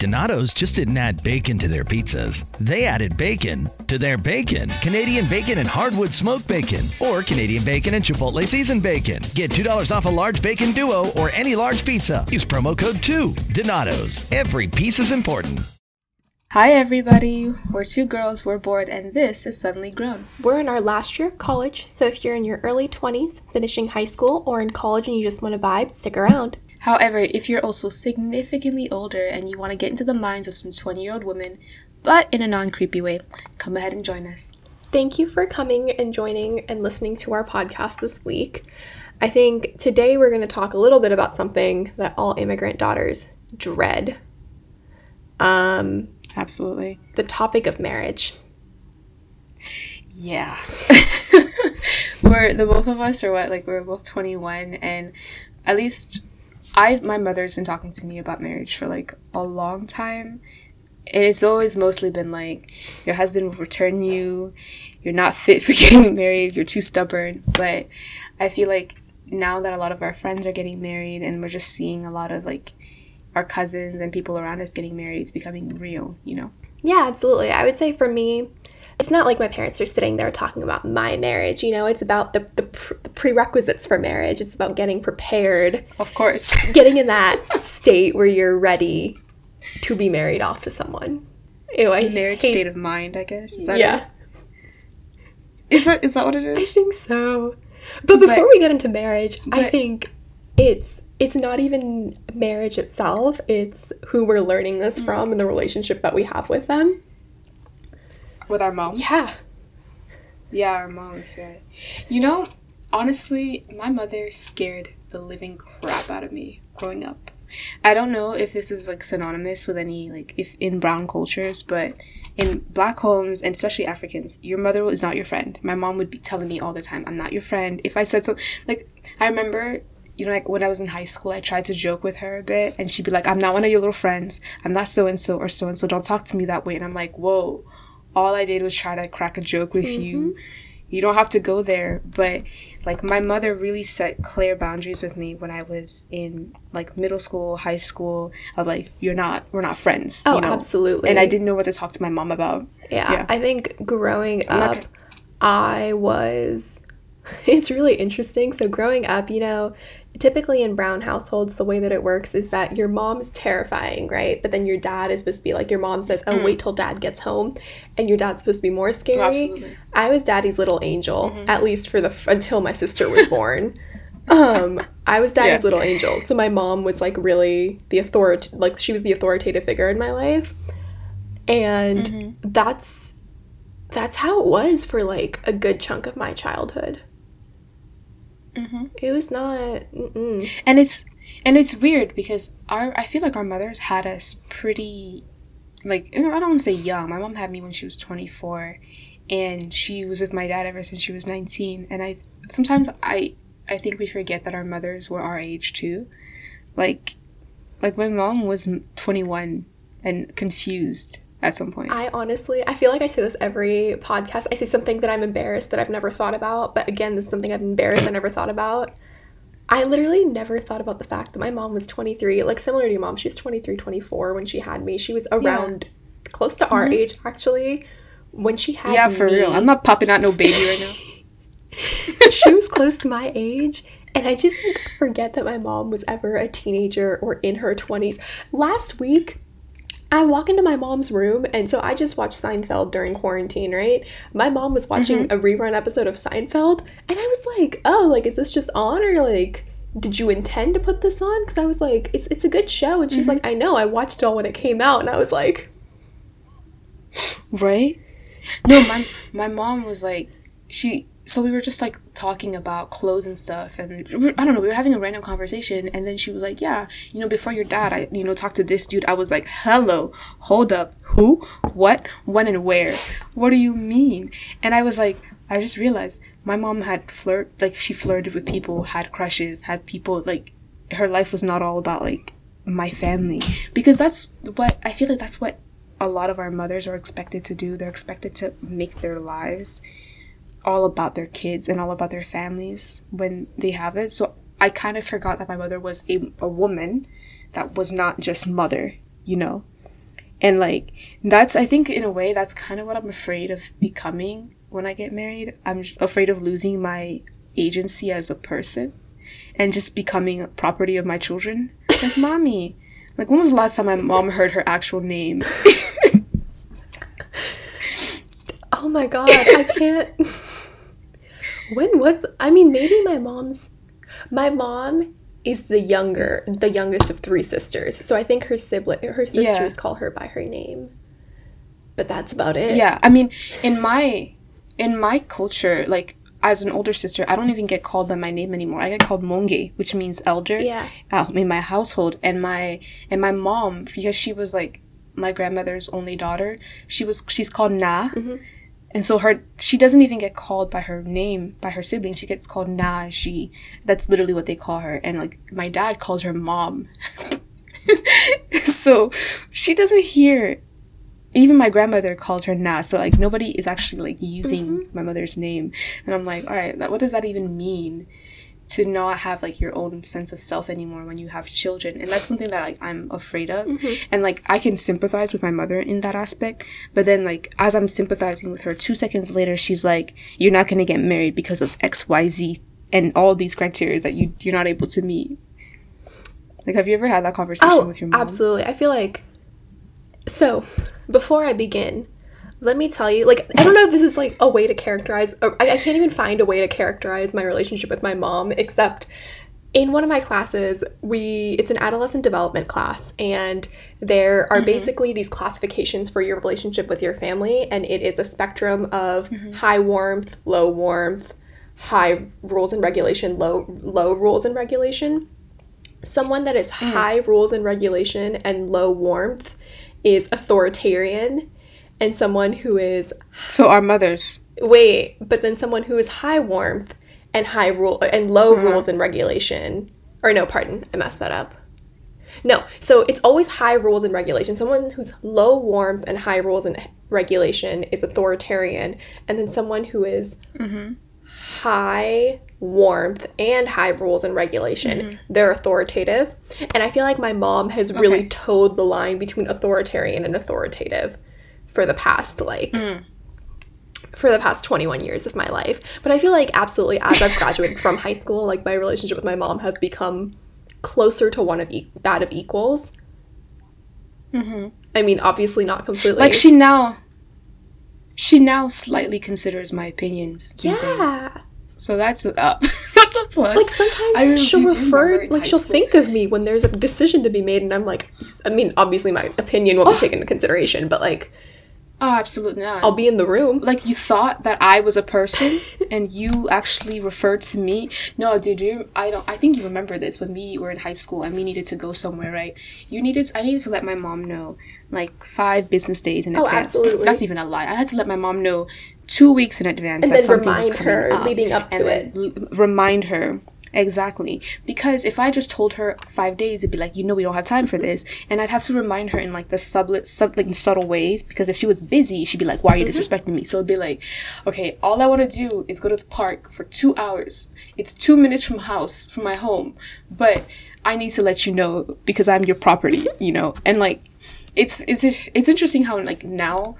Donato's just didn't add bacon to their pizzas. They added bacon to their bacon. Canadian bacon and hardwood smoked bacon, or Canadian bacon and Chipotle seasoned bacon. Get $2 off a large bacon duo or any large pizza. Use promo code 2. Donato's. Every piece is important. Hi, everybody. We're two girls, we're bored, and this is Suddenly Grown. We're in our last year of college, so if you're in your early 20s, finishing high school, or in college and you just want to vibe, stick around. However, if you're also significantly older and you want to get into the minds of some 20 year old women, but in a non creepy way, come ahead and join us. Thank you for coming and joining and listening to our podcast this week. I think today we're going to talk a little bit about something that all immigrant daughters dread. Um, Absolutely. The topic of marriage. Yeah. we're the both of us are what like we're both 21 and at least I my mother's been talking to me about marriage for like a long time. And it's always mostly been like your husband will return you, you're not fit for getting married, you're too stubborn. But I feel like now that a lot of our friends are getting married and we're just seeing a lot of like our cousins and people around us getting married, it's becoming real, you know? Yeah, absolutely. I would say for me, it's not like my parents are sitting there talking about my marriage. You know, it's about the, the, pr- the, prerequisites for marriage. It's about getting prepared. Of course. getting in that state where you're ready to be married off to someone. Ew, I married hate... state of mind, I guess. Is that yeah. It? Is that is that what it is? I think so. But before but, we get into marriage, but, I think it's it's not even marriage itself, it's who we're learning this mm-hmm. from and the relationship that we have with them. With our moms? Yeah. Yeah, our moms, yeah. You know, honestly, my mother scared the living crap out of me growing up. I don't know if this is like synonymous with any like if in brown cultures, but in black homes and especially Africans, your mother is not your friend. My mom would be telling me all the time, "I'm not your friend." If I said so, like I remember, you know, like when I was in high school, I tried to joke with her a bit, and she'd be like, "I'm not one of your little friends. I'm not so and so or so and so. Don't talk to me that way." And I'm like, "Whoa." All I did was try to crack a joke with mm-hmm. you. You don't have to go there, but like my mother really set clear boundaries with me when I was in like middle school, high school. Of like, you're not, we're not friends. Oh, you know? absolutely. And I didn't know what to talk to my mom about. Yeah, yeah. I think growing up, I was. It's really interesting. So growing up, you know, typically in brown households the way that it works is that your mom is terrifying right but then your dad is supposed to be like your mom says oh mm. wait till dad gets home and your dad's supposed to be more scary Absolutely. i was daddy's little angel mm-hmm. at least for the until my sister was born um i was daddy's yeah. little angel so my mom was like really the authority like she was the authoritative figure in my life and mm-hmm. that's that's how it was for like a good chunk of my childhood Mm-hmm. It was not. Mm-mm. And it's and it's weird because our I feel like our mothers had us pretty, like I don't want to say young. My mom had me when she was twenty four, and she was with my dad ever since she was nineteen. And I sometimes I I think we forget that our mothers were our age too, like like my mom was twenty one and confused at some point. I honestly, I feel like I say this every podcast. I say something that I'm embarrassed that I've never thought about, but again, this is something I'm embarrassed I never thought about. I literally never thought about the fact that my mom was 23, like similar to your mom. She was 23, 24 when she had me. She was around yeah. close to our mm-hmm. age actually when she had Yeah, for me. real. I'm not popping out no baby right now. she was close to my age and I just like, forget that my mom was ever a teenager or in her 20s. Last week, I walk into my mom's room, and so I just watched Seinfeld during quarantine, right? My mom was watching mm-hmm. a rerun episode of Seinfeld, and I was like, oh, like, is this just on, or like, did you intend to put this on? Because I was like, it's it's a good show, and she's mm-hmm. like, I know, I watched it all when it came out, and I was like, right? No, my my mom was like, she. So we were just like talking about clothes and stuff, and I don't know, we were having a random conversation, and then she was like, "Yeah, you know, before your dad, I, you know, talked to this dude." I was like, "Hello, hold up, who, what, when, and where? What do you mean?" And I was like, I just realized my mom had flirt, like she flirted with people, had crushes, had people like her life was not all about like my family because that's what I feel like that's what a lot of our mothers are expected to do. They're expected to make their lives all about their kids and all about their families when they have it. So I kind of forgot that my mother was a, a woman that was not just mother, you know? And like, that's, I think in a way, that's kind of what I'm afraid of becoming when I get married. I'm afraid of losing my agency as a person and just becoming a property of my children. Like, mommy. Like, when was the last time my mom heard her actual name? oh my god, I can't. when was. I mean, maybe my mom's. My mom is the younger, the youngest of three sisters. So I think her sibling, her sisters Yeah. call her by her name. But that's about it. Yeah, I mean, in my in my culture, like as an older sister, I don't even get called by my name anymore. I get called Monge, which means elder. Yeah. Uh, in my household, and my and my mom, because she was like my grandmother's only daughter, she was she's called Na. And so her she doesn't even get called by her name by her siblings. She gets called Na. She that's literally what they call her. And like my dad calls her mom. so she doesn't hear even my grandmother called her Na, so like nobody is actually like using mm-hmm. my mother's name, and I'm like, all right, what does that even mean? To not have like your own sense of self anymore when you have children, and that's something that like I'm afraid of, mm-hmm. and like I can sympathize with my mother in that aspect, but then like as I'm sympathizing with her, two seconds later she's like, you're not gonna get married because of X, Y, Z, and all these criteria that you you're not able to meet. Like, have you ever had that conversation Oh, with your mom? absolutely. I feel like. So, before I begin, let me tell you, like, I don't know if this is like a way to characterize, or I, I can't even find a way to characterize my relationship with my mom, except in one of my classes, we, it's an adolescent development class, and there are mm-hmm. basically these classifications for your relationship with your family, and it is a spectrum of mm-hmm. high warmth, low warmth, high rules and regulation, low, low rules and regulation. Someone that is mm. high rules and regulation and low warmth is authoritarian and someone who is So our mothers. wait but then someone who is high warmth and high rule and low mm-hmm. rules and regulation. Or no pardon i messed that up. No so it's always high rules and regulation. Someone who's low warmth and high rules and regulation is authoritarian and then someone who is mm-hmm. high warmth and high rules and regulation mm-hmm. they're authoritative. And i feel like my mom has really Okay. toed the line between authoritarian and authoritative for the past like mm. for the past 21 years of my life. But i feel like absolutely as i've graduated from high school like my relationship with my mom has become closer to one of e- that of equals. Mm-hmm. I mean obviously not completely. Like she now she now slightly considers my opinions things. yeah. so that's a up that's a plus. Like sometimes I she'll do you remember refer like she'll school- think of me when there's a decision to be made and i'm like i mean obviously my opinion won't be oh. taken into consideration but like oh absolutely not i'll be in the room like you thought that I was a person and you actually referred to me. No, dude, you I don't I think you remember this when we were in high school and we needed to go somewhere, right? You needed I needed to let my mom know like five business days in Oh, advance. absolutely. That's even a lie. I had to let my mom know two weeks in advance And that then something was remind coming her up, leading up to l- remind her Exactly. Because if I just told her five days, it'd be like, you know, we don't have time for this. And I'd have to remind her in like the sublet, sub, like in subtle ways. Because if she was busy, she'd be like, why are you mm-hmm. disrespecting me? So it'd be like, okay, all I want to do is go to the park for two hours. It's two minutes from house, from my home. But I need to let you know because I'm your property, mm-hmm. you know? And like, it's, it's, it's interesting how like now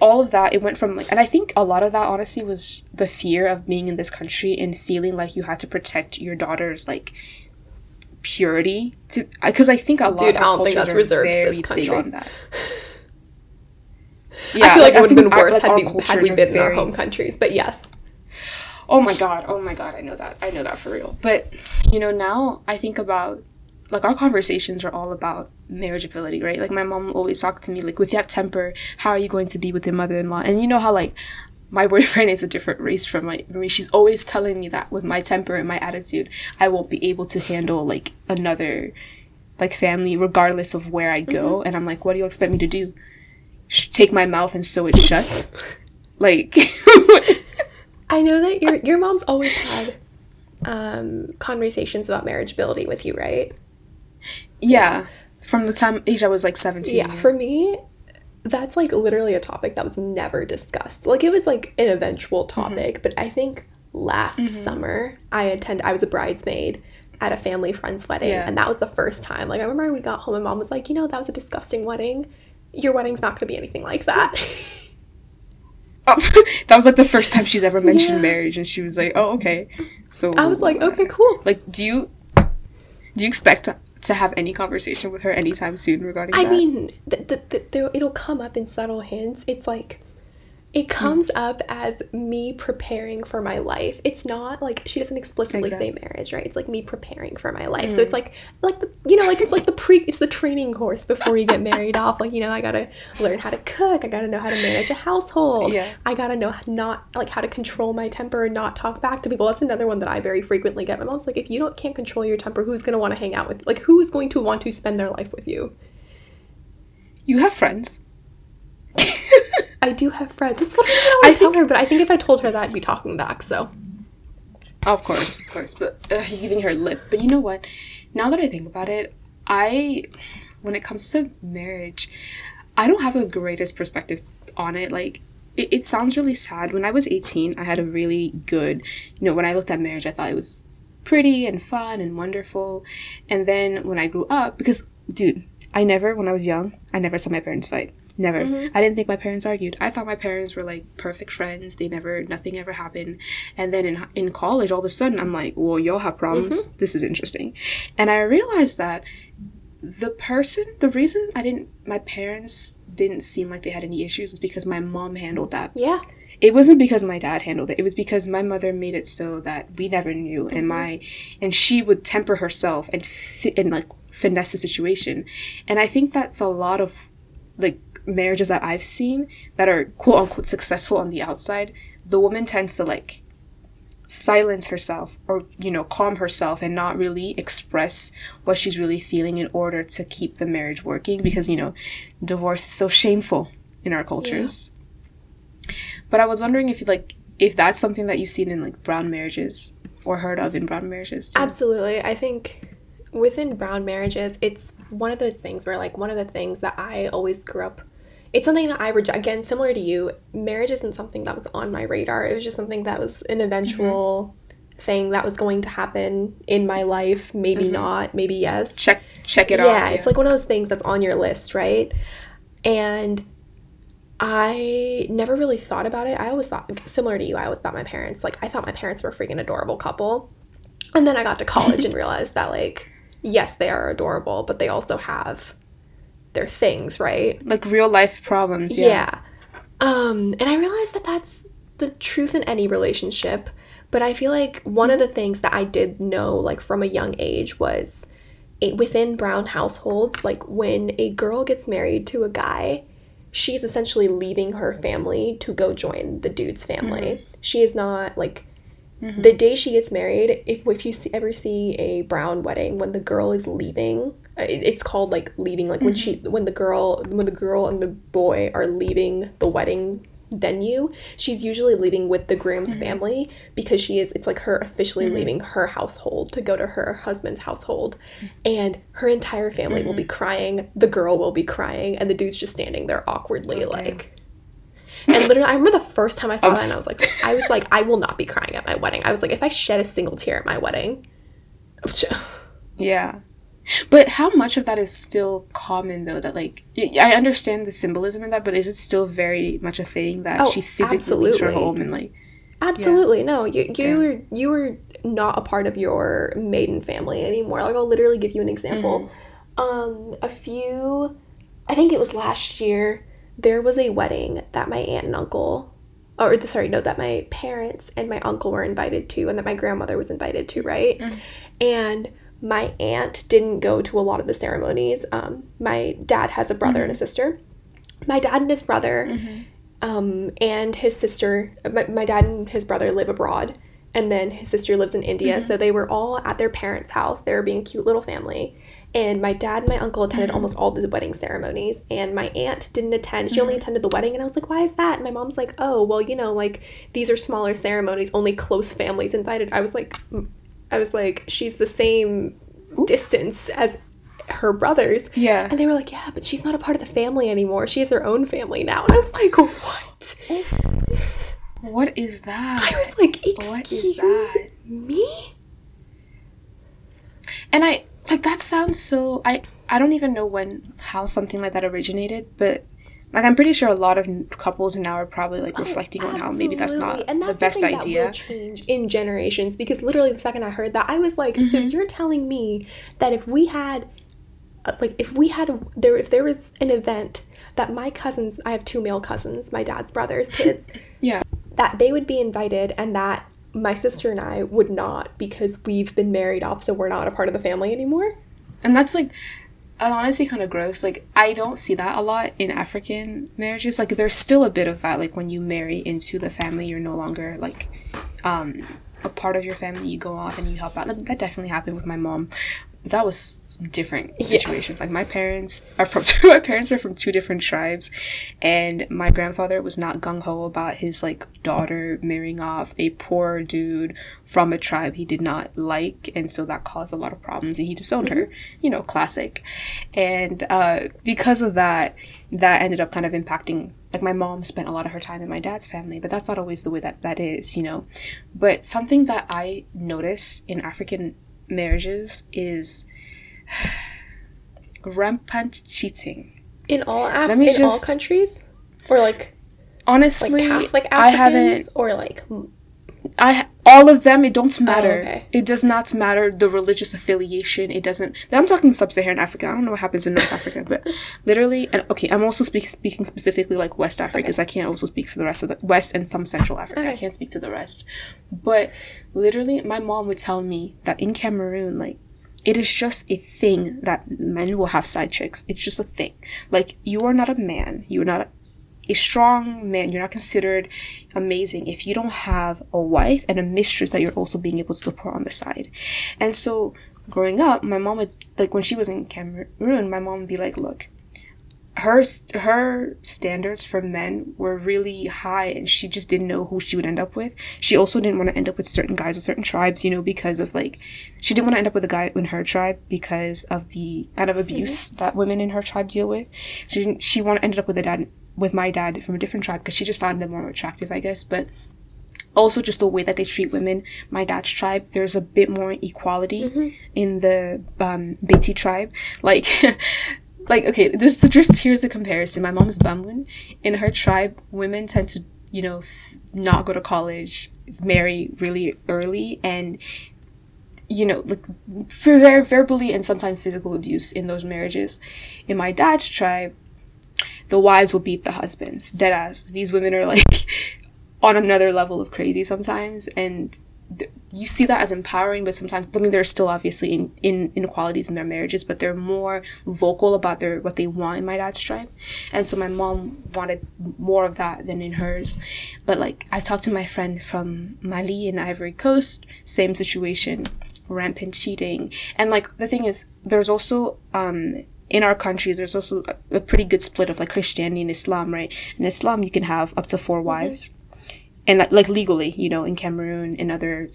all of that it went from like and i think a lot of that honestly was the fear of being in this country and feeling like you had to protect your daughter's like purity to because i think a lot Dude, of I don't think cultures that's reserved this country. on that Yeah, i feel like, it would have think been our- worse like, had, we, had we been in our home countries but yes Oh my god, oh my god, I know that. I know that for real. But you know, now I think about like our conversations are all about marriageability, right? Like my mom always talked to me like with that temper, how are you going to be with your mother-in-law? And you know how like my boyfriend is a different race from my from me. She's always telling me that with my temper and my attitude, I won't be able to handle like another like family regardless of where I go. Mm-hmm. And I'm like, what do you expect me to do? Sh- take my mouth and sew it shut? like I know that your your mom's always had um, conversations about marriageability with you, right? Yeah, from the time age I was like 17. Yeah, for me, that's like literally a topic that was never discussed. Like it was like an eventual Mm-hmm. topic, but I think last summer I attend I was a bridesmaid at a family friend's wedding Yeah. and that was the first time. Like I remember we got home and mom was like, "You know, that was a disgusting wedding. Your wedding's not going to be anything like that." Oh, that was like the first time she's ever mentioned Yeah. marriage and she was like, "Oh, okay." So I was like, "Okay, cool." Like, do you do you expect to, have any conversation with her anytime soon regarding I that? mean, th- th- th- it'll come up in subtle hints. It's like it Hmm. comes up as me preparing for my life. It's not like she doesn't explicitly say marriage, right? It's like me preparing for my life. Hmm. So it's like like the, you know, like it's like the pre it's the training course before you get married off. Like, you know, I got to learn how to cook, I got to know how to manage a household. Yeah. I got to know not like how to control my temper and not talk back to people. That's another one that I very frequently get. My mom's like, if you don't can't control your temper, who's going to want to hang out with like who is going to want to spend their life with you? you have friends. I do have friends. That's literally what I, I tell her, but I think if I told her that, I'd be talking back. So Of course, of course, but uh, you're giving her lip. But you know what? Now that I think about it, I, when it comes to marriage, I don't have the greatest perspective on it. Like, it, it sounds really sad. When I was 18, I had a really good, you know, when I looked at marriage, I thought it was pretty and fun and wonderful. And then when I grew up, because, dude, I never, when I was young, I never saw my parents fight. Never. Mm-hmm. I didn't think my parents argued. I thought my parents were like perfect friends. They never, nothing ever happened. And then in in college, all of a sudden, I'm like, well, y'all have problems. Mm-hmm. This is interesting. And I realized that the person, the reason I didn't, my parents didn't seem like they had any issues was because my mom handled that yeah, it wasn't because my dad handled it it was because my mother made it so that we never knew and mm-hmm. my and she would temper herself and fi- and like finesse the situation and i think that's a lot of like marriages that i've seen that are quote unquote successful on the outside the woman tends to like silence herself or you know calm herself and not really express what she's really feeling in order to keep the marriage working because you know divorce is so shameful in our cultures but I was wondering if you like if that's something that you've seen in like brown marriages or heard of in brown marriages. too. absolutely. I think within brown marriages, it's one of those things where, like, one of the things that I always grew up. It's something that I reject. Again, similar to you, marriage isn't something that was on my radar. It was just something that was an eventual mm-hmm. thing that was going to happen in my life. Maybe mm-hmm. not. Maybe yes. Check check it yeah, off. Yeah, it's like one of those things that's on your list, right? And I never really thought about it. I always thought, similar to you, I always thought my parents, like, I thought my parents were a freaking adorable couple. And then I got to college and realized that, like, yes, they are adorable, but they also have their things, right? like real life problems. Yeah. Yeah. Um, and I realized that that's the truth in any relationship. But I feel like one of the things that I did know, like from a young age, was it, within brown households, like when a girl gets married to a guy, she's essentially leaving her family to go join the dude's family. Mm-hmm. She is not like mm-hmm. the day she gets married. If if you see, ever see a brown wedding, when the girl is leaving, it's called like leaving. Like when she mm-hmm. when the girl when the girl and the boy are leaving the wedding venue she's usually leaving with the groom's mm-hmm. family because she is it's like her officially mm-hmm. leaving her household to go to her husband's household. And her entire family will be crying. The girl will be crying. And the dude's just standing there awkwardly oh, like and literally i remember the first time i saw I'm that and i s- was like i was like i will not be crying at my wedding. I was like if i shed a single tear at my wedding Yeah. But how much of that is still common though? That like I understand the symbolism in that, but is it still very much a thing that Oh, she physically leaves her home and like Absolutely. No, you you Yeah. were you were not a part of your maiden family anymore. Like I'll literally give you an example. Um a few I think it was last year there was a wedding that my aunt and uncle or the- sorry, no, that my parents and my uncle were invited to and that my grandmother was invited to, right? And my aunt didn't go to a lot of the ceremonies. Um, my dad has a brother and a sister. My dad and his brother Um, and his sister, my, my dad and his brother live abroad, and then his sister lives in India. Mm-hmm. So they were all at their parents' house. They were being a cute little family. And my dad and my uncle attended Mm-hmm. almost all the wedding ceremonies, and my aunt didn't attend. She Mm-hmm. only attended the wedding, and I was like, "Why is that?" And my mom's like, "Oh, well, you know, like these are smaller ceremonies, only close families invited." I was like, I was like, she's the same distance as her brothers. Yeah. And they were like, yeah, but she's not a part of the family anymore. She has her own family now. And I was like, what? What is that? I was like, What is excuse that? me? And I like that sounds so I I don't even know when how something like that originated, but like I'm pretty sure a lot of couples now are probably like reflecting on how maybe that's not and that's the best idea. That will change in generations because literally the second I heard that, I was like, so Mm-hmm. you're telling me that if we had, uh, like, if we had a, there, if there was an event that my cousins, I have two male cousins, my dad's brothers, kids, Yeah. that they would be invited and that my sister and I would not because we've been married off, so we're not a part of the family anymore. And that's like honestly kind of gross. Like I don't see that a lot in African marriages. Like there's still a bit of that. Like when you marry into the family, you're no longer like um a part of your family. You go off and you help out. That definitely happened with my mom. That was some different situations. Like my parents are from my parents are from two different tribes, and my grandfather was not gung ho about his like daughter marrying off a poor dude from a tribe he did not like, and so that caused a lot of problems. And he disowned her, you know, classic. And uh, because of that, that ended up kind of impacting. Like my mom spent a lot of her time in my dad's family, but that's not always the way that that is, you know. But something that I notice in African marriages is rampant cheating. In all Af- Let me in all countries, or like like Honestly, Catholic I Africans, haven't. or like I all of them. It don't oh, matter. Oh, okay. It does not matter the religious affiliation. It doesn't. I'm talking sub-Saharan Africa. I don't know what happens in North Africa, but literally, and okay, I'm also speak, speaking specifically like West Africa because I can't also speak for the rest of the West and some Central Africa. I can't speak to the rest, but literally, my mom would tell me that in Cameroon, like. It is just a thing that men will have side chicks. It's just a thing. Like, you are not a man. You are not a strong man, you're not considered amazing if you don't have a wife and a mistress that you're also being able to support on the side. And so, growing up, my mom would, like, when she was in Cameroon, my mom would be like, look, her her standards for men were really high and she just didn't know who she would end up with. She also didn't want to end up with certain guys or certain tribes, you know, because of like she didn't want to end up with a guy in her tribe because of the kind of abuse mm-hmm. that women in her tribe deal with. She didn't, she wanted ended up with a dad with my dad from a different tribe because she just found them more attractive, I guess, but also just the way that they treat women. My dad's tribe, there's a bit more equality in the um, Beti tribe. Like, like okay, this just here's the comparison. My mom is Bamun. In her tribe, women tend to, you know, f- not go to college, marry really early, and you know, like ver- verbally and sometimes physical abuse in those marriages. In my dad's tribe, the wives will beat the husbands. Dead ass. These women are like on another level of crazy sometimes, and th- you see that as empowering. But sometimes, I mean, there's still obviously in, in inequalities in their marriages, but they're more vocal about their what they want in my dad's tribe, and so my mom wanted more of that than in hers. But like, I talked to my friend from Mali and Ivory Coast, same situation, rampant cheating, and like the thing is, there's also um in our countries, there's also a, a pretty good split of like Christianity and Islam, right? In Islam, you can have up to four wives, and like, like legally, you know, in Cameroon and other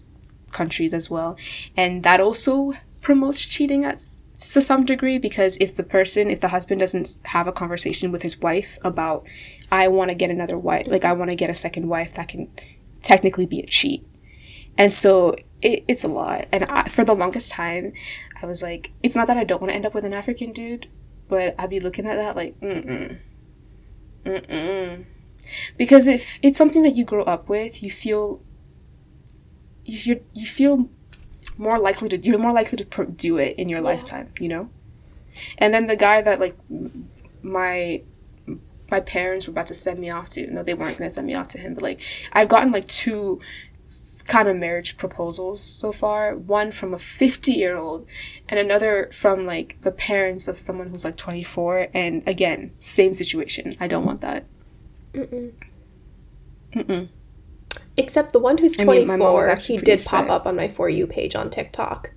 countries as well, and that also promotes cheating at to some degree because if the person, if the husband doesn't have a conversation with his wife about, I want to get another wife, like I want to get a second wife, that can technically be a cheat, and so it, it's a lot. And I, for the longest time, I was like, it's not that I don't want to end up with an African dude, but I'd be looking at that like, mm mm, mm mm. Because if it's something that you grow up with, you feel, you you feel more likely to you're more likely to do it in your lifetime, you know. And then the guy that like my my parents were about to send me off to. No, they weren't going to send me off to him, but like I've gotten like two kind of marriage proposals so far. One from a 50 year old and another from like the parents of someone who's like 24. And again, same situation. I don't want that. Mm-mm. Except the one who's I mean, 24, my mom was actually he did pop up on my For You page on TikTok.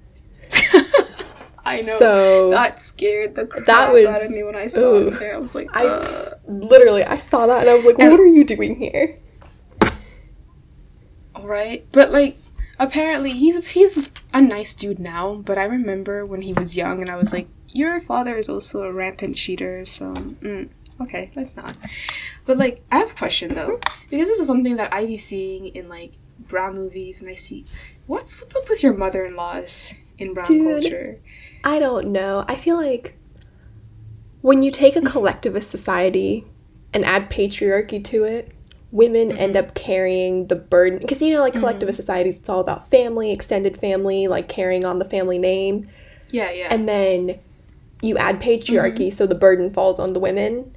I know. So- that scared the crap That was- out of me when I saw ooh. it there. I was like, I literally, I saw that and I was like, And- what are you doing here? Right, but like apparently he's he's a nice dude now. But I remember when he was young, and I was like, "Your father is also a rampant cheater." So mm, okay, let's not. But like, I have a question though, because this is something that I be seeing in like brown movies, and I see what's what's up with your mother-in-laws in brown Dude. culture. I don't know. I feel like when you take a collectivist society and add patriarchy to it, women end mm-hmm. up carrying the burden. Because, you know, like mm-hmm. collectivist societies, it's all about family, extended family, like carrying on the family name. Yeah, yeah. And then you add patriarchy, mm-hmm. so the burden falls on the women.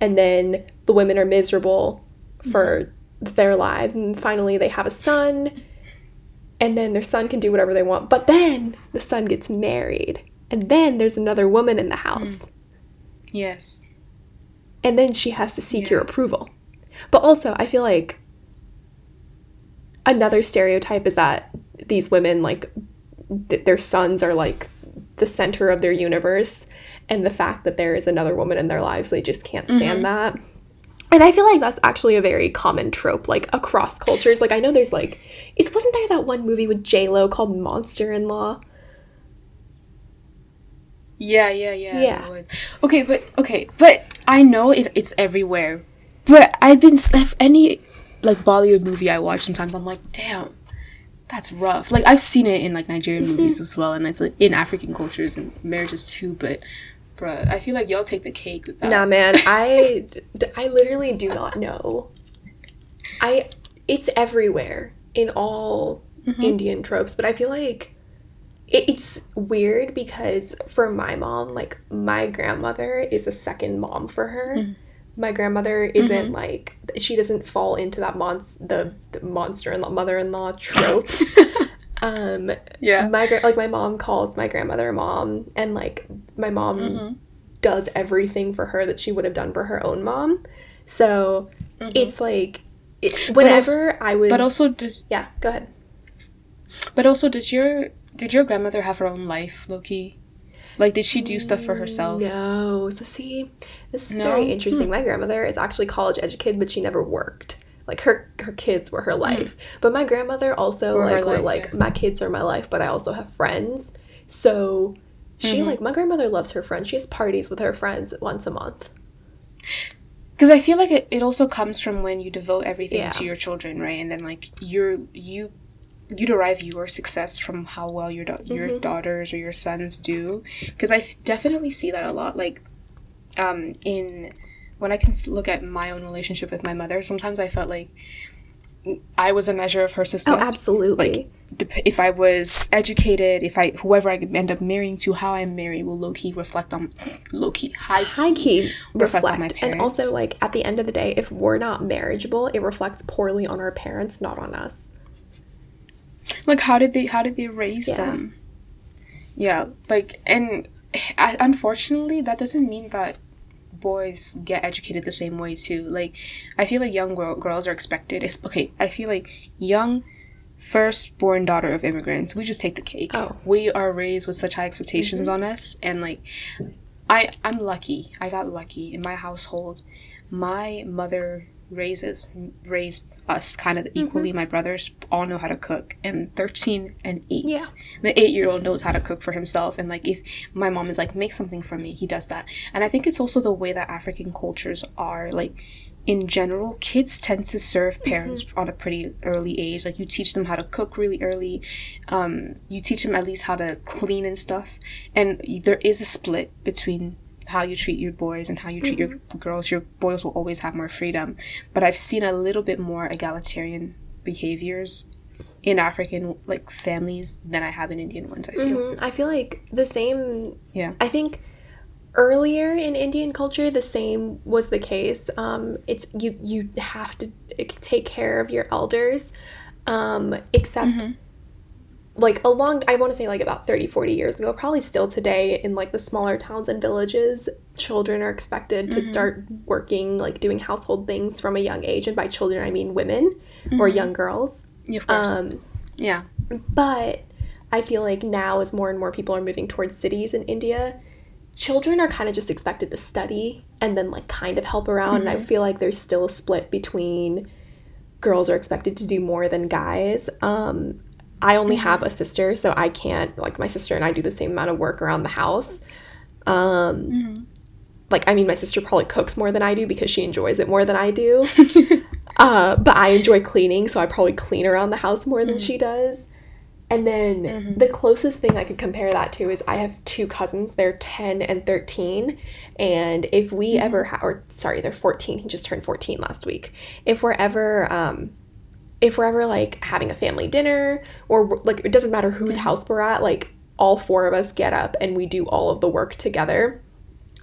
And then the women are miserable for their lives. And finally, they have a son. And then their son can do whatever they want. But then the son gets married. And then there's another woman in the house. Mm. yes. And then she has to seek Yeah. your approval. But also, I feel like another stereotype is that these women, like, th- their sons are like the center of their universe. And the fact that there is another woman in their lives, they just can't stand mm-hmm. that. And I feel like that's actually a very common trope, like across cultures. Like I know there's like, is wasn't there that one movie with J Lo called Monster in Law? Yeah, yeah, yeah. Yeah. It was. Okay, but okay, but I know it, it's everywhere. But I've been if any like Bollywood movie I watch sometimes I'm like, damn, that's rough. Like I've seen it in like Nigerian mm-hmm. movies as well, and it's like in African cultures and marriages too. But, bruh, I feel like y'all take the cake with that. Nah, man, I I literally do not know. I, it's everywhere in all mm-hmm. Indian tropes, but I feel like it, it's weird because for my mom, like my grandmother is a second mom for her. Mm. My grandmother isn't like she doesn't fall into that mon- the, the monster and mother-in-law trope. um, yeah. my gra- like my mom calls my grandmother mom and like my mom Mm-hmm. does everything for her that she would have done for her own mom so it's like it, whenever i was Mm-hmm. But also does yeah go ahead but also does your did your grandmother have her own life, Loki? Like did she do stuff for herself? no so see this is No? very interesting my grandmother is actually college educated but she never worked like her her kids were her life but my grandmother also Hmm. Were like were life, like yeah. my kids are my life but i also have friends so she Mm-hmm. like my grandmother loves her friends she has parties with her friends once a month because I feel like it, it also comes from when you devote everything Yeah. to your children, right? And then like you're you you derive your success from how well your da- Mm-hmm. your daughters or your sons do. Because I f- definitely see that a lot. Like um in when I can look at my own relationship with my mother, sometimes I felt like I was a measure of her success. Oh, absolutely. Like, if I was educated, if I whoever I end up marrying to, how I marry will low key reflect on low key high key, high key reflect reflect, on my parents. and also like at the end of the day if we're not marriageable it reflects poorly on our parents not on us like how did they how did they raise Yeah. them? Yeah like and unfortunately that doesn't mean that boys get educated the same way too. Like i feel like young girl, girls are expected it's okay i feel like young firstborn daughter of immigrants we just take the cake. Oh. we are raised with such high expectations mm-hmm. on us and like i i'm lucky. I got lucky in my household. My mother raises raised us kind of equally. Mm-hmm. my brothers all know how to cook and 13 and 8 Yeah. the 8 year old knows how to cook for himself and like if my mom is like make something for me he does that. And i think it's also the way that african cultures are like in general kids tend to serve parents on a pretty early age. Like you teach them how to cook really early. Um, you teach them at least how to clean and stuff. And there is a split between how you treat your boys and how you treat your girls your boys will always have more freedom. But i've seen a little bit more egalitarian behaviors in african like families than i have in indian ones i feel. Mhm. i feel like the same yeah. I think earlier in indian culture the same was the case. Um it's you you have to take care of your elders um except like a long i want to say like about 30 40 years ago probably still today in like the smaller towns and villages children are expected to start working like doing household things from a young age and by children i mean women or young girls Yeah, of course. um yeah. but I feel like now, as more and more people are moving towards cities in India, children are kind of just expected to study and then like kind of help around. And I feel like there's still a split between girls are expected to do more than guys. Um, I only have a sister, so I can't like my sister and I do the same amount of work around the house. Um, Like I mean, my sister probably cooks more than I do because she enjoys it more than I do. Uh, but I enjoy cleaning, so I probably clean around the house more than she does. And then the closest thing I could compare that to is I have two cousins. They're 10 and 13. And if we ever, ha- or sorry, they're 14. He just turned 14 last week. If we're ever, um, if we're ever like having a family dinner or like it doesn't matter whose mm-hmm. house we're at, like all four of us get up and we do all of the work together.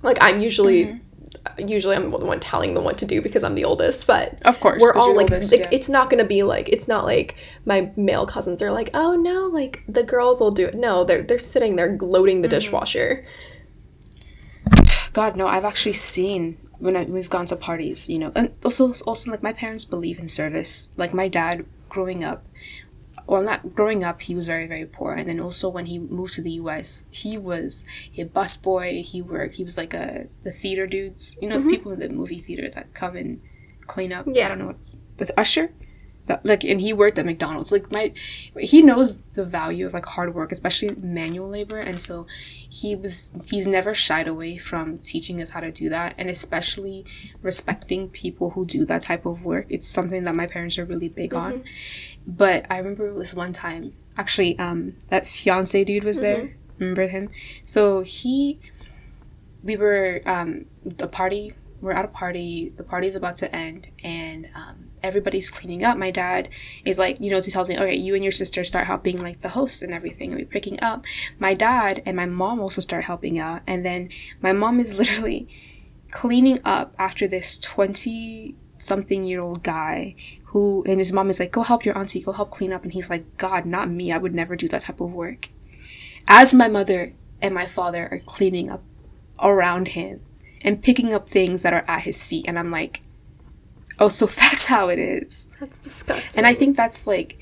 Like I'm usually mm-hmm. uh, usually I'm the one telling them what to do because I'm the oldest, but Of course, we're all like, oldest, like, yeah. it's not gonna be like it's not like my male cousins are like oh no like the girls will do it. No, they're they're sitting there loading the Mm-hmm. dishwasher. God, no, I've actually seen when I, we've gone to parties, you know, and also, also like my parents believe in service. Like my dad, growing up, well, not growing up, he was very, very poor, and then also when he moved to the U.S., he was a busboy. He worked. He was like a the theater dudes, you know, the mm-hmm. people in the movie theater that come and clean up. Yeah. I don't know what with Usher. That, like and he worked at McDonald's. Like my, he knows the value of like hard work, especially manual labor, and so he was he's never shied away from teaching us how to do that, and especially respecting people who do that type of work. It's something that my parents are really big on. But I remember this one time, actually, um, that fiance dude was there. Remember him? So he, we were um, the party. We're at a party. The party's about to end, and um, everybody's cleaning up. My dad is like, you know, to tell me, okay, you and your sister start helping like the hosts and everything, and we're picking up. My dad and my mom also start helping out, and then my mom is literally cleaning up after this 20 something year old guy who and his mom is like go help your auntie go help clean up and he's like god not me i would never do that type of work as my mother and my father are cleaning up around him and picking up things that are at his feet and i'm like oh so that's how it is. That's disgusting. and i think that's like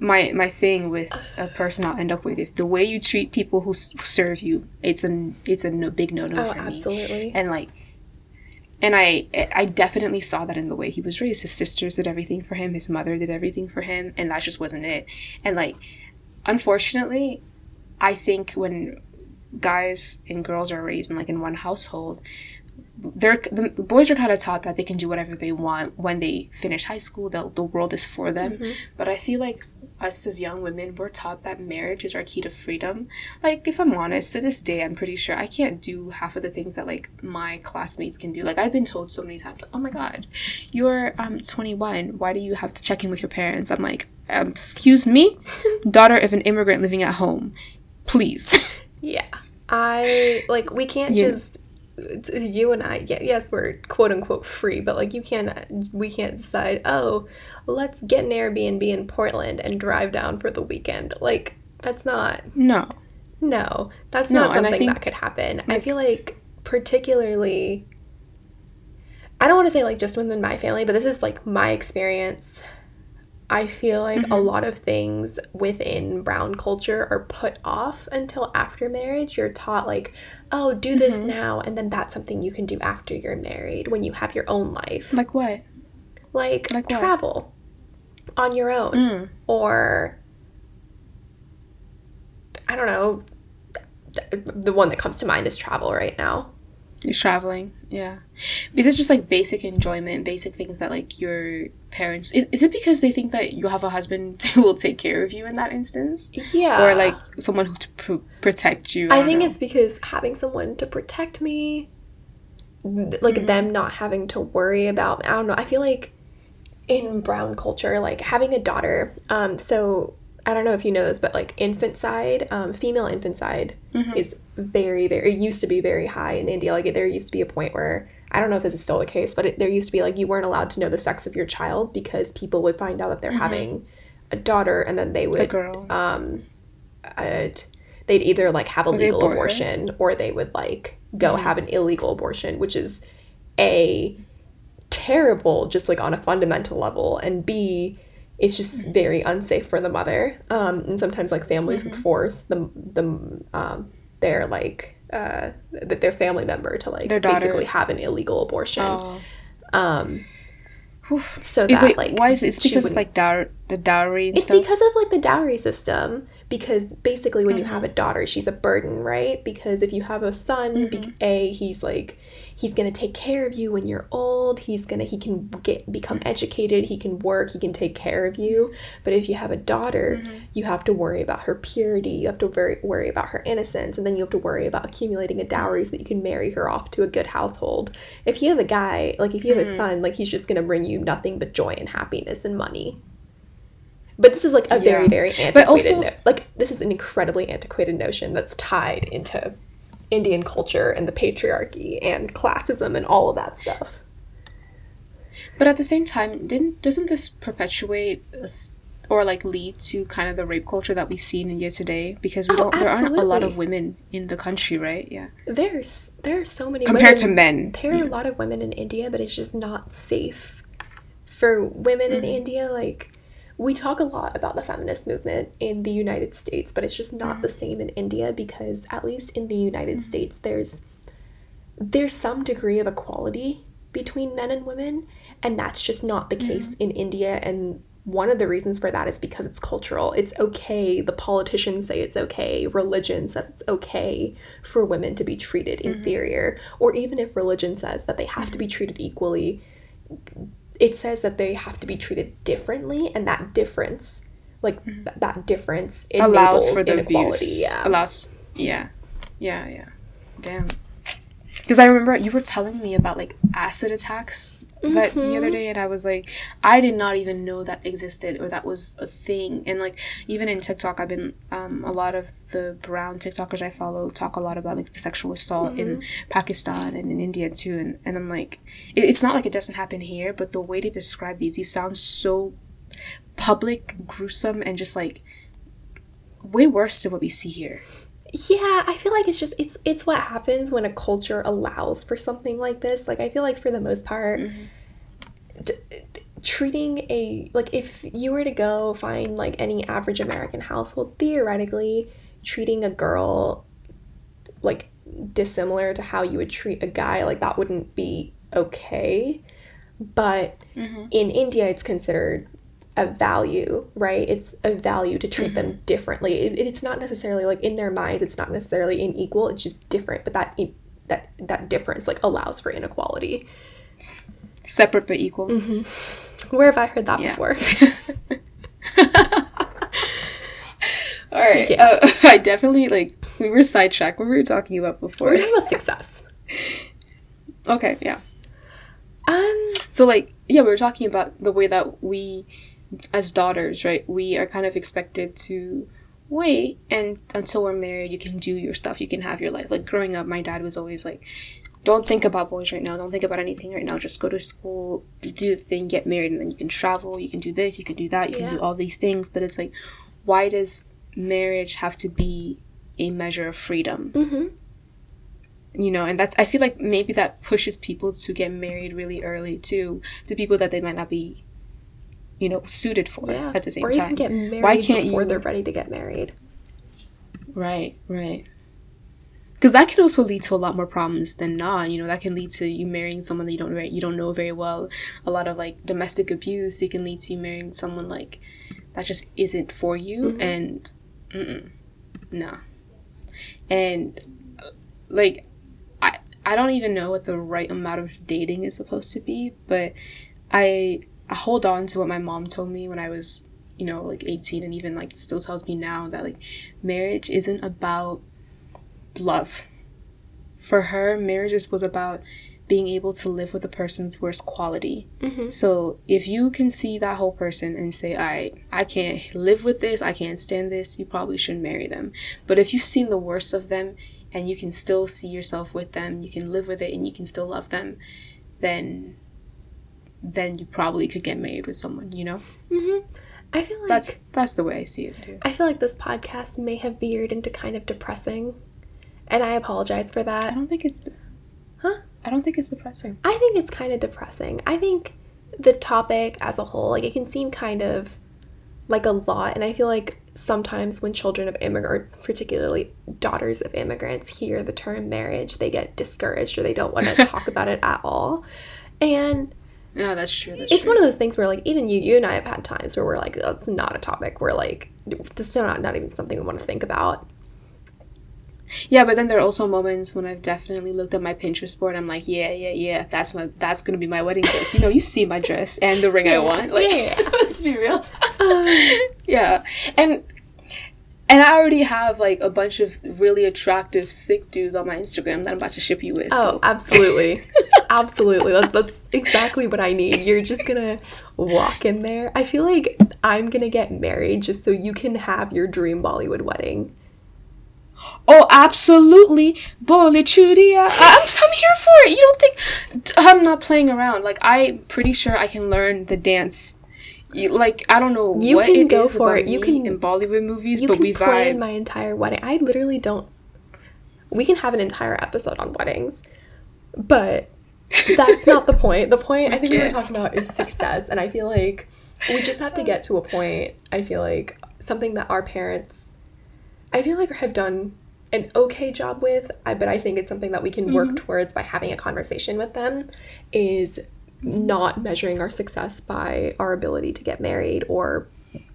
my my thing with a person i'll end up with. If the way you treat people who s- serve you it's a it's a no, big no-no oh, for me. absolutely. and like and i i definitely saw that in the way he was raised. His sisters did everything for him. His mother did everything for him. And that just wasn't it. And like unfortunately i think when guys and girls are raised in like in one household they're the boys are kind of taught that they can do whatever they want when they finish high school the, the world is for them. But i feel like us as young women we're taught that marriage is our key to freedom. Like if i'm honest to this day i'm pretty sure i can't do half of the things that like my classmates can do. Like i've been told so many times like, oh my god you're um 21 why do you have to check in with your parents? I'm like um, excuse me? Daughter of an immigrant living at home please. Yeah. I like we can't Yeah. just you and I yeah, yes we're quote unquote free but like you can't we can't decide oh let's get an Airbnb in Portland and drive down for the weekend. Like that's not no. No that's No, not something that could happen. I feel like particularly I don't want to say like just within my family but this is like my experience I feel like Mm-hmm. a lot of things within brown culture are put off until after marriage. You're taught, like, oh, do this Mm-hmm. now, and then that's something you can do after you're married when you have your own life. like what Like, like what? travel on your own, Mm. or I don't know. The one that comes to mind is travel right now. Is traveling, yeah. Is it just like basic enjoyment, basic things that like your parents? Is, is it because they think that you have a husband who will take care of you in that instance, Yeah. or like someone who to pr- protect you? I don't think know. it's because having someone to protect me, like Mm-hmm. them not having to worry about, I don't know. I feel like in brown culture, like having a daughter, um, so I don't know if you know this, but like infanticide, um, female infanticide Mm-hmm. is very, very, it used to be very high in India. Like there used to be a point where, I don't know if this is still the case, but it, there used to be like you weren't allowed to know the sex of your child because people would find out that they're Mm-hmm. having a daughter and then they would a girl. um I'd, they'd either like have a Or legal her. abortion or they would like go have an illegal abortion which is a terrible just like on a fundamental level and b it's just very unsafe for the mother um and sometimes like families would force the the um their like uh th- their family member to like basically have an illegal abortion Oh. um so that wait, like why is it? It's because of like dow- the dowry it's stuff. because of like the dowry system because basically when you have a Mm-hmm. daughter she's a burden right because if you have a son Mm-hmm. a he's like he's going to take care of you when you're old. He's going to he can get become educated. He can work. He can take care of you. But if you have a daughter Mm-hmm. you have to worry about her purity. You have to worry, worry about her innocence. And then you have to worry about accumulating a dowry so that you can marry her off to a good household. If you have a guy like if you have Mm-hmm. a son like he's just going to bring you nothing but joy and happiness and money. But this is like a very very antiquated But also- no- like this is an incredibly antiquated notion that's tied into indian culture and the patriarchy and classism and all of that stuff But at the same time, didn't doesn't this perpetuate or like lead to kind of the rape culture that we see in India today? Because we Oh, don't, there aren't a lot of women in the country, right? Yeah, there's there are so many compared to men. there are a lot of women in india but it's just not safe for women in mm. india like we talk a lot about the feminist movement in the united states but it's just not the mm-hmm. same in india because at least in the united mm-hmm. states there's there's some degree of equality between men and women and that's just not the case mm-hmm. in india. And one of the reasons for that is because it's cultural. It's okay. The politicians say it's okay. Religion says it's okay for women to be treated inferior. Or even if religion says that they have to be treated equally it says that they have to be treated differently and that difference like mm-hmm. th- that difference allows for the inequality abuse. yeah Allows, yeah, yeah, yeah. Damn. Because I remember you were telling me about like acid attacks that the Mm-hmm. other day, and I was like, I did not even know that existed or that was a thing. And like even in TikTok, I've been um, a lot of the brown TikTokers I follow talk a lot about like sexual assault in Mm-hmm. Pakistan and in India too. And and I'm like, it, it's not like it doesn't happen here, but the way they describe these, these sound so public, gruesome, and just like way worse than what we see here. Yeah, I feel like it's just it's it's what happens when a culture allows for something like this. Like I feel like for the most part d- d- treating a like if you were to go find like any average American household theoretically treating a girl like dissimilar to how you would treat a guy like that wouldn't be okay. But mm-hmm. in India it's considered a value, right? It's a value to treat them mm-hmm. differently. It, it's not necessarily like in their minds, it's not necessarily unequal. It's just different, but that that that difference like allows for inequality. Separate but equal. Where have I heard that Yeah. before? All right. Yeah. Uh, I definitely like we were sidetracked what we were talking about before. We're talking about success. okay, yeah. Um, So like yeah, we were talking about the way that we as daughters, right? We are kind of expected to wait and until we're married you can do your stuff, you can have your life. Like growing up my dad was always like don't think about boys right now. Don't think about anything right now. Just go to school, do the thing, get married, and then you can travel. You can do this. You can do that. You can do all these things. But it's like, why does marriage have to be a measure of freedom? mhm. you know and that's i feel like maybe that pushes people to get married really early too to people that they might not be you know suited for yeah. at the same or time even get married why can't you before you they're ready to get married. right right because that can also lead to a lot more problems than not you know that can lead to you marrying someone that you don't you don't know very well. A lot of like domestic abuse it can lead to you marrying someone like that just isn't for you and mm-mm, no. And uh, like I I don't even know what the right amount of dating is supposed to be, but I I hold on to what my mom told me when I was, you know, like 18 and even like still tells me now that like marriage isn't about love. For her, marriage was about being able to live with a person's worst quality. Mm-hmm. So if you can see that whole person and say, "All right, I can't live with this. I can't stand this," you probably shouldn't marry them. But if you've seen the worst of them and you can still see yourself with them, you can live with it, and you can still love them, then then you probably could get married with someone. You know? Mm-hmm. I feel like That's that's the way I see it too. I feel like this podcast may have veered into kind of depressing, and I apologize for that. I don't think it's Huh? I don't think it's depressing. I think it's kind of depressing. I think the topic as a whole, like it can seem kind of like a lot, and I feel like sometimes when children of immigrant, particularly daughters of immigrants, hear the term marriage, they get discouraged or they don't want to talk about it at all. And yeah, that's true. That's it's true. one of those things where like even you you and I have had times where we're like that's not a topic we're like this is not, not even something we want to think about Yeah, but then there are also moments when I've definitely looked at my Pinterest board. And I'm like, yeah, yeah, yeah. That's my that's gonna be my wedding dress. You know, you see my dress and the ring I want. Like, yeah. let's be real. Um. yeah, and and I already have like a bunch of really attractive sick dudes on my Instagram that I'm about to ship you with. oh so absolutely absolutely that's, that's exactly what I need you're just gonna walk in there I feel like I'm gonna get married just so you can have your dream Bollywood wedding Oh, absolutely, Bollychudia. I'm, I'm here for it. You don't think I'm not playing around? Like I'm pretty sure I can learn the dance. You, like I don't know You what can it go is for about it. You can- in Bollywood movies, you but can we vibe. my entire wedding I literally don't we can have an entire episode on weddings but that's not the point. The point I think we were talking about is success, and I feel like we just have to get to a point. I feel like something that our parents, I feel like I have done an okay job with, but I think it's something that we can work mm-hmm. towards by having a conversation with them. Is not measuring our success by our ability to get married or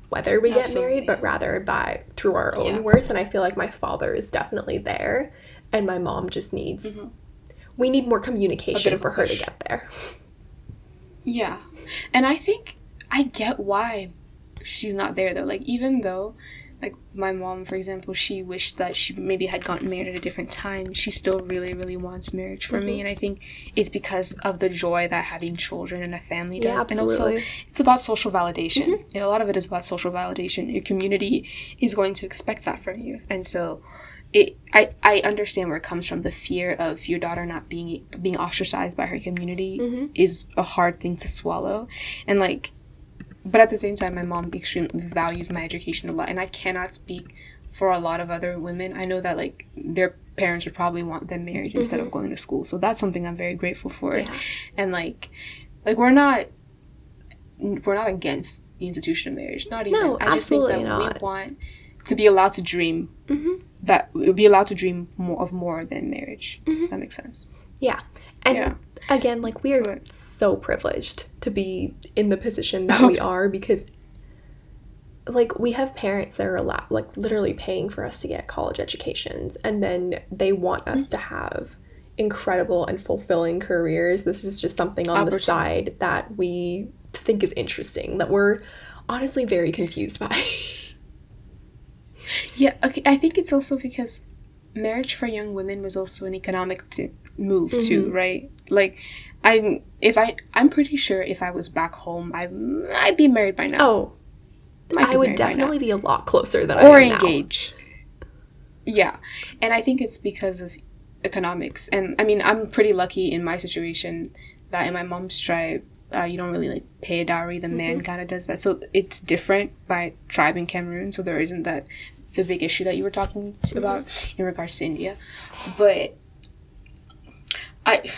whether we get married, but rather by through our own Yeah. worth. And I feel like my father is definitely there, and my mom just needs. Mm-hmm. We need more communication for her to get there. Yeah. And I think I get why she's not there though. Like even though like my mom for example, she wished that she maybe had gotten married at a different time, she still really really wants marriage for Mm-hmm. me and I think it's because of the joy that having children and a family Yeah, does. and also. Mm-hmm. it's about social validation. You know, a lot of it is about social validation. Your community is going to expect that from you. And so it, I, I understand where it comes from. The fear of your daughter not being being ostracized by her community Mm-hmm. is a hard thing to swallow, and like, but at the same time, my mom extremely values my education a lot, and I cannot speak for a lot of other women. I know that like their parents would probably want them married instead of going to school, so that's something I'm very grateful for, Mm-hmm. Yeah. and like, like we're not we're not against the institution of marriage. Not even. No, I just think that not. we want to be allowed to dream. That we'll be allowed to dream more of more than marriage. That makes sense. Yeah. And Yeah. again, like we are Right. so privileged to be in the position that we are because like we have parents that are allowed like literally paying for us to get college educations and then they want us mm-hmm. to have incredible and fulfilling careers. This is just something on the oh, side that we think is interesting that we're honestly very confused by. Yeah, okay. I think it's also because marriage for young women was also an economic t- move too, right? Like, I'm if I I'm pretty sure if I was back home, I I'd be married by now. oh, I would married by now. definitely be a lot closer than or I am now. Yeah, and I think it's because of economics. And I mean, I'm pretty lucky in my situation that in my mom's tribe, uh, you don't really like pay a dowry. The Mm-hmm. man kind of does that, so it's different by tribe in Cameroon. So there isn't that the big issue that you were talking to Mm-hmm. about in regards to India, but I.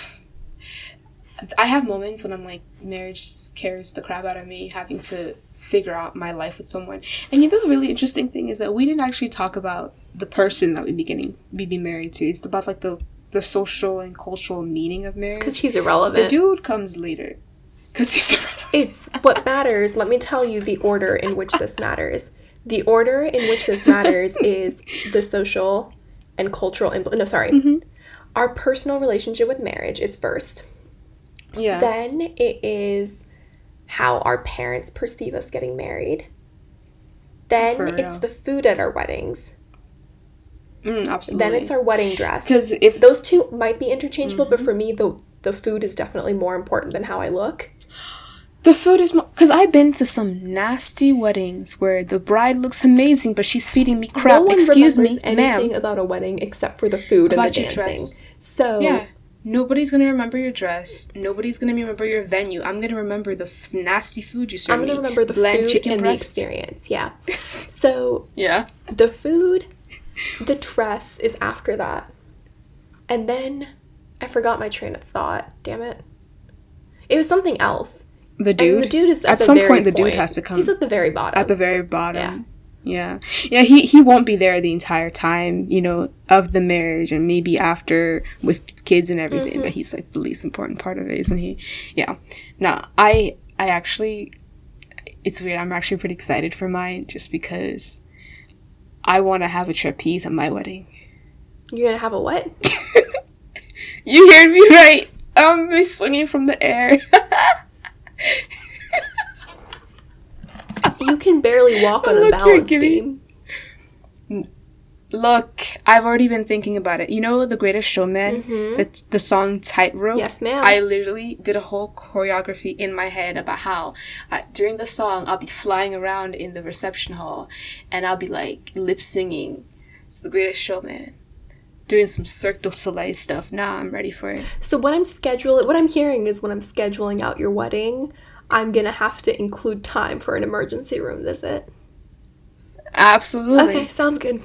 I have moments when I'm like, marriage scares the crap out of me, having to figure out my life with someone. And you know, the really interesting thing is that we didn't actually talk about the person that we'd be getting, we'd be married to. It's about like the the social and cultural meaning of marriage. Because he's irrelevant. The dude comes later, because he's irrelevant. It's what matters. Let me tell you the order in which this matters. The order in which this matters is the social and cultural. Impl- no, sorry. Mm-hmm. Our personal relationship with marriage is first. Yeah. Then it is how our parents perceive us getting married. Then For it's real. the food at our weddings. Mm, absolutely. Then it's our wedding dress. because if Those two might be interchangeable, Mm-hmm. but for me, the the food is definitely more important than how I look. the food is more because I've been to some nasty weddings where the bride looks amazing, but she's feeding me crap. no one Excuse me, anything ma'am. about a wedding except for the food and About the your dancing. dress. So Yeah. Nobody's gonna remember your dress. Nobody's gonna remember your venue. I'm gonna remember the f- nasty food you served I'm gonna me. remember the Bland food chicken and breast. the experience. Yeah. so Yeah. the food, the dress is after that, and then I forgot my train of thought. Damn it! It was something else. The And dude. the dude is at, at the some very point. The dude has to come He's at the very bottom. at the very bottom. Yeah. Yeah. Yeah, he he won't be there the entire time, you know, of the marriage and maybe after with kids and everything, Mm-hmm. but he's like the least important part of it, isn't he? Yeah. No, I I actually it's weird. I'm actually pretty excited for mine just because I want to have a trapeze at my wedding. You're gonna have a what? You heard me right. I'm be swinging from the air. You can barely walk on a Look, balance giving- beam. Look, I've already been thinking about it. You know the Greatest Showman, the the song Tightrope. Mm-hmm. Yes, ma'am. I literally did a whole choreography in my head about how uh, during the song I'll be flying around in the reception hall, and I'll be like lip singing to the Greatest Showman, doing some Cirque du Soleil stuff. Now I'm ready for it. So what I'm scheduling, what I'm hearing is when I'm scheduling out your wedding, I'm gonna have to include time for an emergency room visit. Absolutely. Okay, sounds good.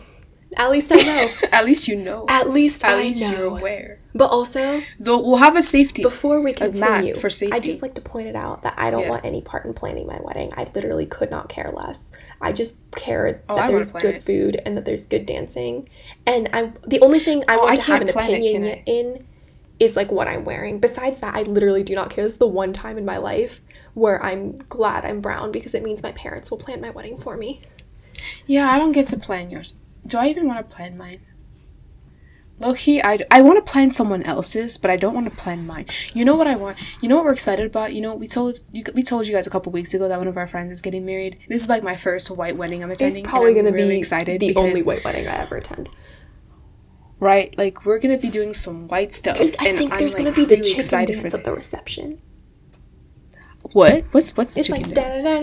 At least I know. At least you know. At least At I least know. you're aware. But also, Though we'll have a safety. before we continue, for safety. I just like to point it out that I don't Yeah. want any part in planning my wedding. I literally could not care less. I just care Oh, that I wanna there's plan good it. food and that there's good dancing. And I, the only thing I Oh, want I to have can't an plan it, opinion can I? in is like what I'm wearing. Besides that, I literally do not care. This is the one time in my life where I'm glad I'm brown because it means my parents will plan my wedding for me. Yeah, I don't get to plan yours. Do I even want to plan mine? Low key, I, I want to plan someone else's, but I don't want to plan mine. You know what I want? You know what we're excited about? You know we told you we told you guys a couple weeks ago that one of our friends is getting married. This is like my first white wedding I'm attending. It's probably going to really be excited the only white wedding I ever attend. right. Like we're gonna be doing some white stuff, There's, I think I'm there's like, going to be the really chicken dance at the reception. What? What's what's the It's chicken like dance? Oh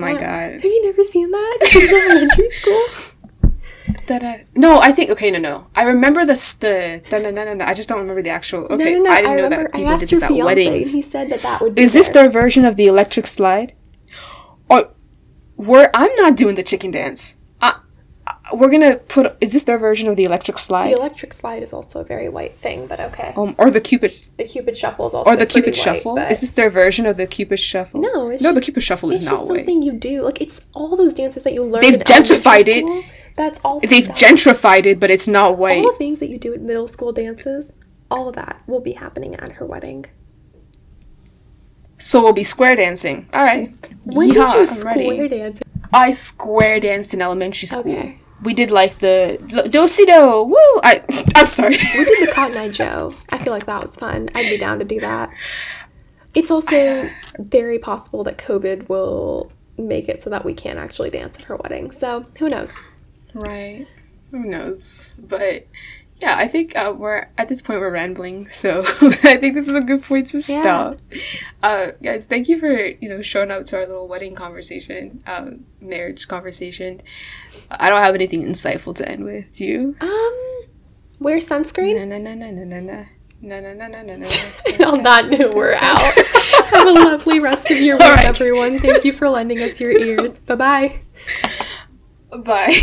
my God. Have you never seen that? In elementary school. Da-da. No, I think okay. No, no. I remember the the da- na- na- na- na. I just don't remember the actual. Okay, no, no, no. I I, didn't know remember. that people did this at weddings. he said that that would be. Is this there. their version of the electric slide? Or we're I'm not doing the chicken dance. We're gonna put. Is this their version of the electric slide? The electric slide is also a very white thing, but okay. Um, or the cupid The Cupid shuffle is also or the cupid white, shuffle? Is this their version of the cupid shuffle? no? It's no. the just- cupid shuffle is It's not just white. something you do. Like it's all those dances that you learn. They've gentrified it. That's all. They've stuff. gentrified it, but it's not white. all the things that you do at middle school dances. All of that will be happening at her wedding. So we'll be square dancing. All right. When Yeehaw, did you square dance? I square danced in elementary school. Okay. We did like the do si do. Woo! I I'm sorry. We did the Cotton Eye Joe. I feel like that was fun. I'd be down to do that. It's also very possible that COVID will make it so that we can't actually dance at her wedding. So who knows? Right. Who knows? But yeah, I think uh, we're at this point we're rambling, so I think this is a good point to Yeah. stop. Uh, guys, thank you for you know showing up to our little wedding conversation, um, marriage conversation. I don't have anything insightful to end with. Do you? Um, wear sunscreen. Na na na na na na na. Na, na, na, na, na, na, And on that note, we're out. Have a lovely rest of your week, right. everyone. Thank you for lending us your ears. Bye bye. na. Bye.